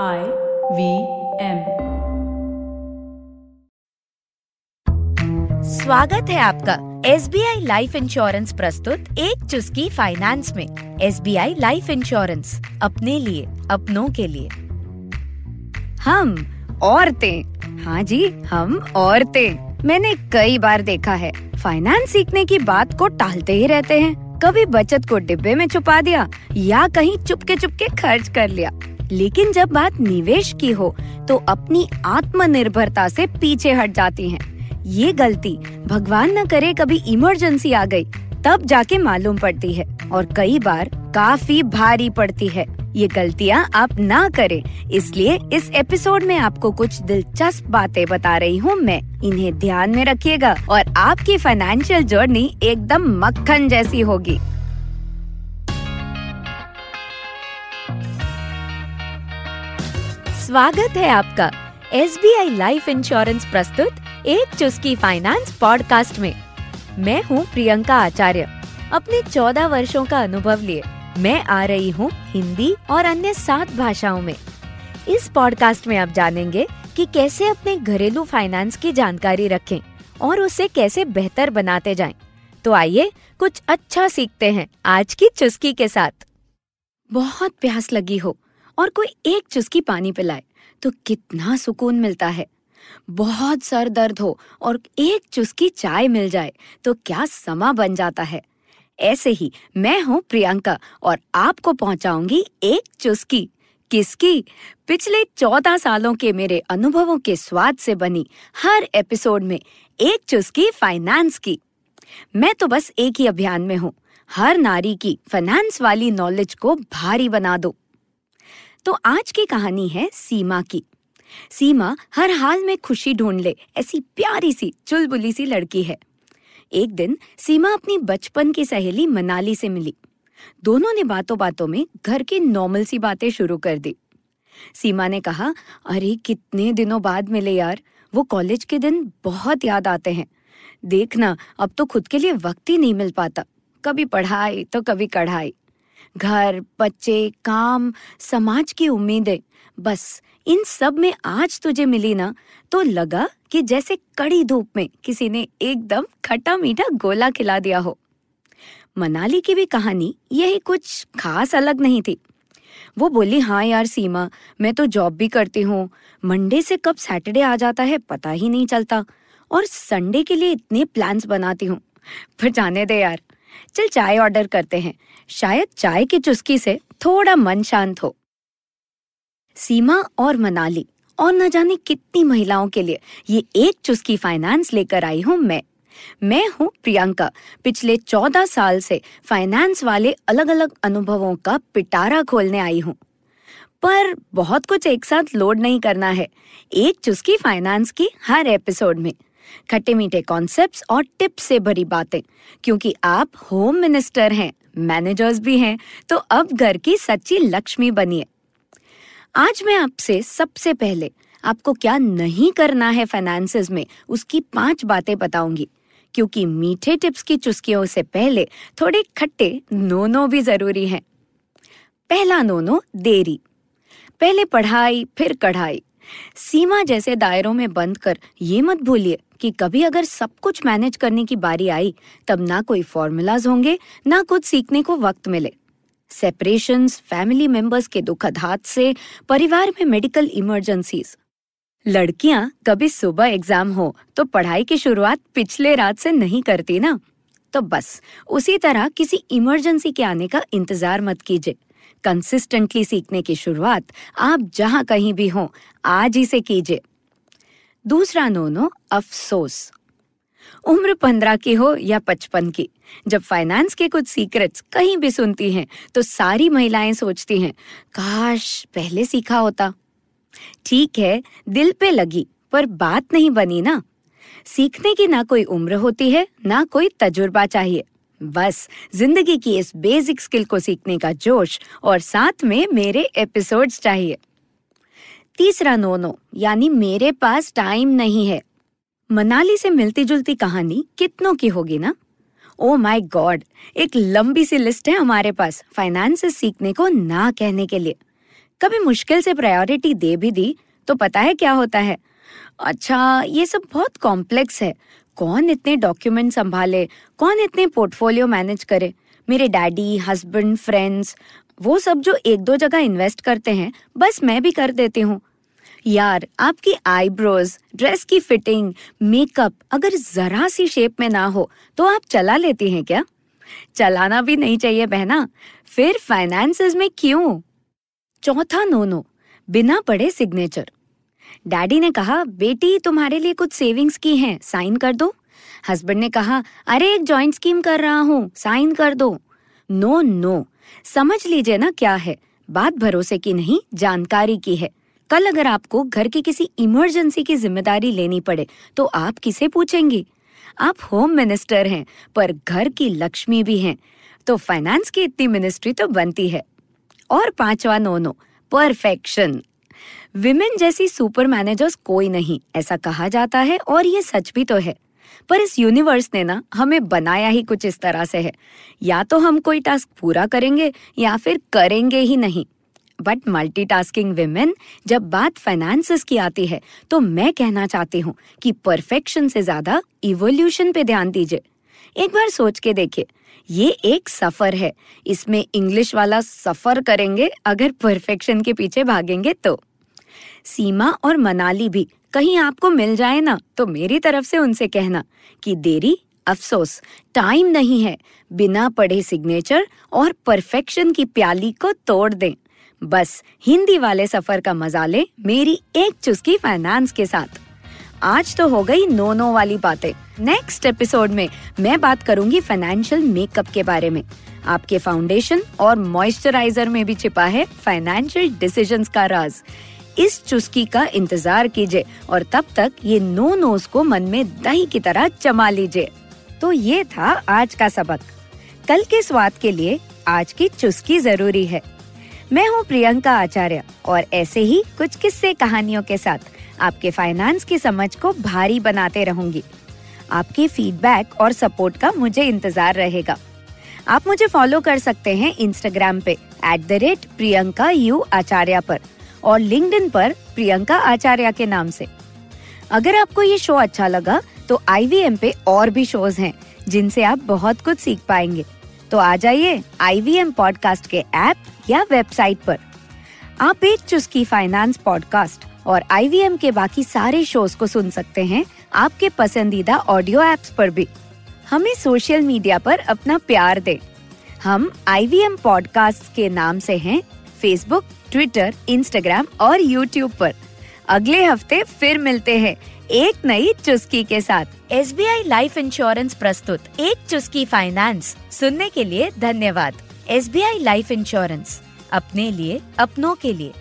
I V M स्वागत है आपका S B I life insurance प्रस्तुत एक चुस्की फाइनेंस में। S B I life insurance अपने लिए, अपनों के लिए। हम औरतें। हाँ जी, हम औरतें। मैंने कई बार देखा है फाइनेंस सीखने की बात को टालते ही रहते हैं। कभी बचत को डिब्बे में छुपा दिया, या कहीं चुपके चुपके खर्च कर लिया। लेकिन जब बात निवेश की हो तो अपनी आत्मनिर्भरता से पीछे हट जाती हैं। ये गलती भगवान न करे कभी इमरजेंसी आ गई, तब जाके मालूम पड़ती है, और कई बार काफ़ी भारी पड़ती है। ये गलतियाँ आप ना करें। इसलिए इस एपिसोड में आपको कुछ दिलचस्प बातें बता रही हूँ मैं। इन्हें ध्यान में रखिएगा, और आपकी फाइनेंशियल जर्नी एकदम मक्खन जैसी होगी। स्वागत है आपका S B I life insurance प्रस्तुत एक चुस्की फाइनेंस पॉडकास्ट में। मैं हूँ प्रियंका आचार्य। अपने चौदह वर्षों का अनुभव लिए मैं आ रही हूँ हिंदी और अन्य सात भाषाओं में। इस पॉडकास्ट में आप जानेंगे कि कैसे अपने घरेलू फाइनेंस की जानकारी रखें और उसे कैसे बेहतर बनाते जाएँ। तो आइए कुछ अच्छा सीखते हैं आज की चुस्की के साथ। बहुत प्यास लगी हो। और कोई एक चुस्की पानी पिलाए तो कितना सुकून मिलता है। बहुत सर दर्द हो और एक चुस्की चाय मिल जाए तो क्या समा बन जाता है। ऐसे ही मैं हूँ प्रियंका और आपको पहुंचाऊँगी एक चुस्की। किसकी? पिछले चौदह सालों के मेरे अनुभवों के स्वाद से बनी हर एपिसोड में एक चुस्की फाइनेंस की। मैं तो बस एक ही अभियान में हूँ। हर नारी की फाइनेंस वाली नॉलेज को भारी बना दो। तो आज की कहानी है सीमा की। सीमा हर हाल में खुशी ढूंढ ले, ऐसी प्यारी सी, चुलबुली सी लड़की है। एक दिन सीमा अपनी बचपन की सहेली मनाली से मिली। दोनों ने बातों बातों में घर की नॉर्मल सी बातें शुरू कर दी। सीमा ने कहा, अरे, कितने दिनों बाद मिले यार। वो कॉलेज के दिन बहुत याद आते हैं। देखना, अब तो खुद के लिए वक्त ही नहीं मिल पाता। कभी पढ़ाई तो कभी कढ़ाई। घर, बच्चे, काम, समाज की उम्मीदें। बस, इन सब में आज तुझे मिली ना तो लगा कि जैसे कड़ी धूप में किसी ने एकदम खट्टा मीठा गोला खिला दिया हो। मनाली की भी कहानी यही कुछ खास अलग नहीं थी। वो बोली हाँ यार सीमा, मैं तो जॉब भी करती हूँ। मंडे से कब सैटरडे आ जाता है पता ही नहीं चलता। और संडे के लिए इतने प्लान्स बनाती हूँ। फिर जाने दे यार चल चाय ऑर्डर करते हैं। शायद चाय की चुस्की से थोड़ा मन शांत हो। सीमा और मनाली, और न जाने कितनी महिलाओं के लिए ये एक चुस्की फाइनेंस लेकर आई हूँ मैं। मैं हूँ प्रियंका, पिछले चौदह साल से फाइनेंस वाले अलग अलग अनुभवों का पिटारा खोलने आई हूँ। पर बहुत कुछ एक साथ लोड नहीं करना है, एक चुस्की फाइनेंस की हर एपिसोड में। खट्टे मीठे कॉन्सेप्ट्स और टिप्स से भरी बातें। क्योंकि आप होम मिनिस्टर हैं मैनेजर्स भी हैं तो अब घर की सच्ची लक्ष्मी बनिए। आज मैं आपसे सबसे पहले आपको क्या नहीं करना है फाइनेंसेस में, उसकी पाँच बातें बताऊँगी। क्योंकि मीठे टिप्स की चुस्कियों से पहले थोड़े खट्टे नोनो भी ज़रूरी हैं। पहला नोनो देरी। पहले पढ़ाई, फिर कढ़ाई। सीमा जैसे दायरों में बंद कर ये मत भूलिए। कि कभी अगर सब कुछ मैनेज करने की बारी आई, तब ना कोई फॉर्मूलाज होंगे, ना कुछ सीखने को वक्त मिले। सेपरेशन फैमिली मेंबर्स के दुखद हाथ से, परिवार में मेडिकल इमरजेंसीज लड़कियाँ, कभी सुबह एग्ज़ाम हो तो पढ़ाई की शुरुआत पिछले रात से नहीं करती ना? तो बस, उसी तरह किसी इमरजेंसी के आने का इंतज़ार मत कीजिए। कंसिस्टेंटली सीखने की शुरुआत आप जहाँ कहीं भी हो, आज ही से कीजिए। दूसरा नोनो, अफसोस। उम्र पंद्रह की हो या पचपन की, जब फाइनेंस के कुछ सीक्रेट्स कहीं भी सुनती हैं तो सारी महिलाएँ सोचती हैं, काश पहले सीखा होता। ठीक है, दिल पे लगी, पर बात नहीं बनी ना। सीखने की ना कोई उम्र होती है, ना कोई तजुर्बा चाहिए। बस, ज़िंदगी की इस बेसिक स्किल को सीखने का जोश, और साथ में मेरे एपिसोड्स चाहिए। तीसरा नोनो, यानी मेरे पास टाइम नहीं है। मनाली से मिलती जुलती कहानी कितनों की होगी ना? ओ माय गॉड एक लंबी सी लिस्ट है हमारे पास फाइनेंस सीखने को ना कहने के लिए। कभी मुश्किल से प्रायोरिटी दे भी दी तो पता है क्या होता है? अच्छा ये सब बहुत कॉम्प्लेक्स है। कौन इतने डॉक्यूमेंट संभाले? कौन इतने पोर्टफोलियो मैनेज करे? मेरे डैडी हस्बैंड फ्रेंड्स वो सब जो एक दो जगह इन्वेस्ट करते हैं, बस मैं भी कर देती हूँ। यार, आपकी आईब्रोज ड्रेस की फिटिंग मेकअप अगर जरा सी शेप में ना हो तो आप चला लेती हैं क्या? चलाना भी नहीं चाहिए बहना। फिर फाइनेंसेस में क्यों? चौथा नो नो बिना पढ़े सिग्नेचर डैडी ने कहा, बेटी, तुम्हारे लिए कुछ सेविंग्स की हैं साइन कर दो। हस्बैंड ने कहा, अरे, एक जॉइंट स्कीम कर रहा हूँ साइन कर दो। नो नो समझ लीजिए ना क्या है। बात भरोसे की नहीं, जानकारी की है। कल अगर आपको घर की किसी इमरजेंसी की ज़िम्मेदारी लेनी पड़े तो आप किसे पूछेंगी? आप होम मिनिस्टर हैं, पर घर की लक्ष्मी भी हैं। तो फाइनेंस की इतनी मिनिस्ट्री तो बनती है। और पांचवा नो नो परफेक्शन। विमेन जैसी सुपर मैनेजर्स कोई नहीं, ऐसा कहा जाता है, और ये सच भी तो है। पर इस यूनिवर्स ने ना हमें बनाया ही कुछ इस तरह से है। या तो हम कोई टास्क पूरा करेंगे, या फिर करेंगे ही नहीं। बट मल्टीटास्किंग विमेन जब बात फाइनेंसेस की आती है तो मैं कहना चाहती हूँ कि परफेक्शन से ज़्यादा इवोल्यूशन पे ध्यान दीजिए। एक बार सोच के देखिए, ये एक सफ़र है। इसमें इंग्लिश वाला सफ़र करेंगे, अगर परफेक्शन के पीछे भागेंगे तो। सीमा और मनाली भी कहीं आपको मिल जाए ना तो मेरी तरफ़ से उनसे कहना कि, देरी, अफसोस, टाइम नहीं है। बिना पढ़े सिग्नेचर और परफेक्शन की प्याली को तोड़ दें। बस हिंदी वाले सफ़र का मज़ा ले, मेरी एक चुस्की फाइनेंस के साथ। आज तो हो गई नो नो वाली बातें। नेक्स्ट एपिसोड में मैं बात करूँगी फाइनेंशियल मेकअप के बारे में। आपके फाउंडेशन और मॉइस्चराइजर में भी छिपा है फाइनेंशियल डिसीजंस का राज। इस चुस्की का इंतज़ार कीजिए और तब तक ये नो नोज़ को मन में दही की तरह जमा लीजिए। तो ये था आज का सबक। कल के स्वाद के लिए आज की चुस्की ज़रूरी है। मैं हूँ प्रियंका आचार्य और ऐसे ही कुछ किस्से कहानियों के साथ आपके फाइनेंस की समझ को भारी बनाते रहूँगी। आपके फीडबैक और सपोर्ट का मुझे इंतज़ार रहेगा। आप मुझे फॉलो कर सकते हैं इंस्टाग्राम पे at the rate Priyanka U Acharya पर। और लिंक्डइन पर प्रियंका आचार्य के नाम से। अगर आपको ये शो अच्छा लगा तो IVM पे और भी शोज़ हैं, जिनसे आप बहुत कुछ सीख पाएँगे। तो आ जाइए आई पॉडकास्ट के ऐप या वेबसाइट पर। आप एक चुस्की फाइनेंस पॉडकास्ट और IVM के बाकी सारे शोज़ को सुन सकते हैं, आपके पसंदीदा ऑडियो एप्स पर भी। हमें सोशल मीडिया पर अपना प्यार दें। हम IVM पॉडकास्ट के नाम से हैं फेसबुक ट्विटर इंस्टाग्राम और यूट्यूब पर। अगले हफ़्ते फिर मिलते हैं एक नई चुस्की के साथ। S B I life insurance प्रस्तुत एक चुस्की फाइनेंस सुनने के लिए धन्यवाद। S B I life insurance अपने लिए, अपनों के लिए।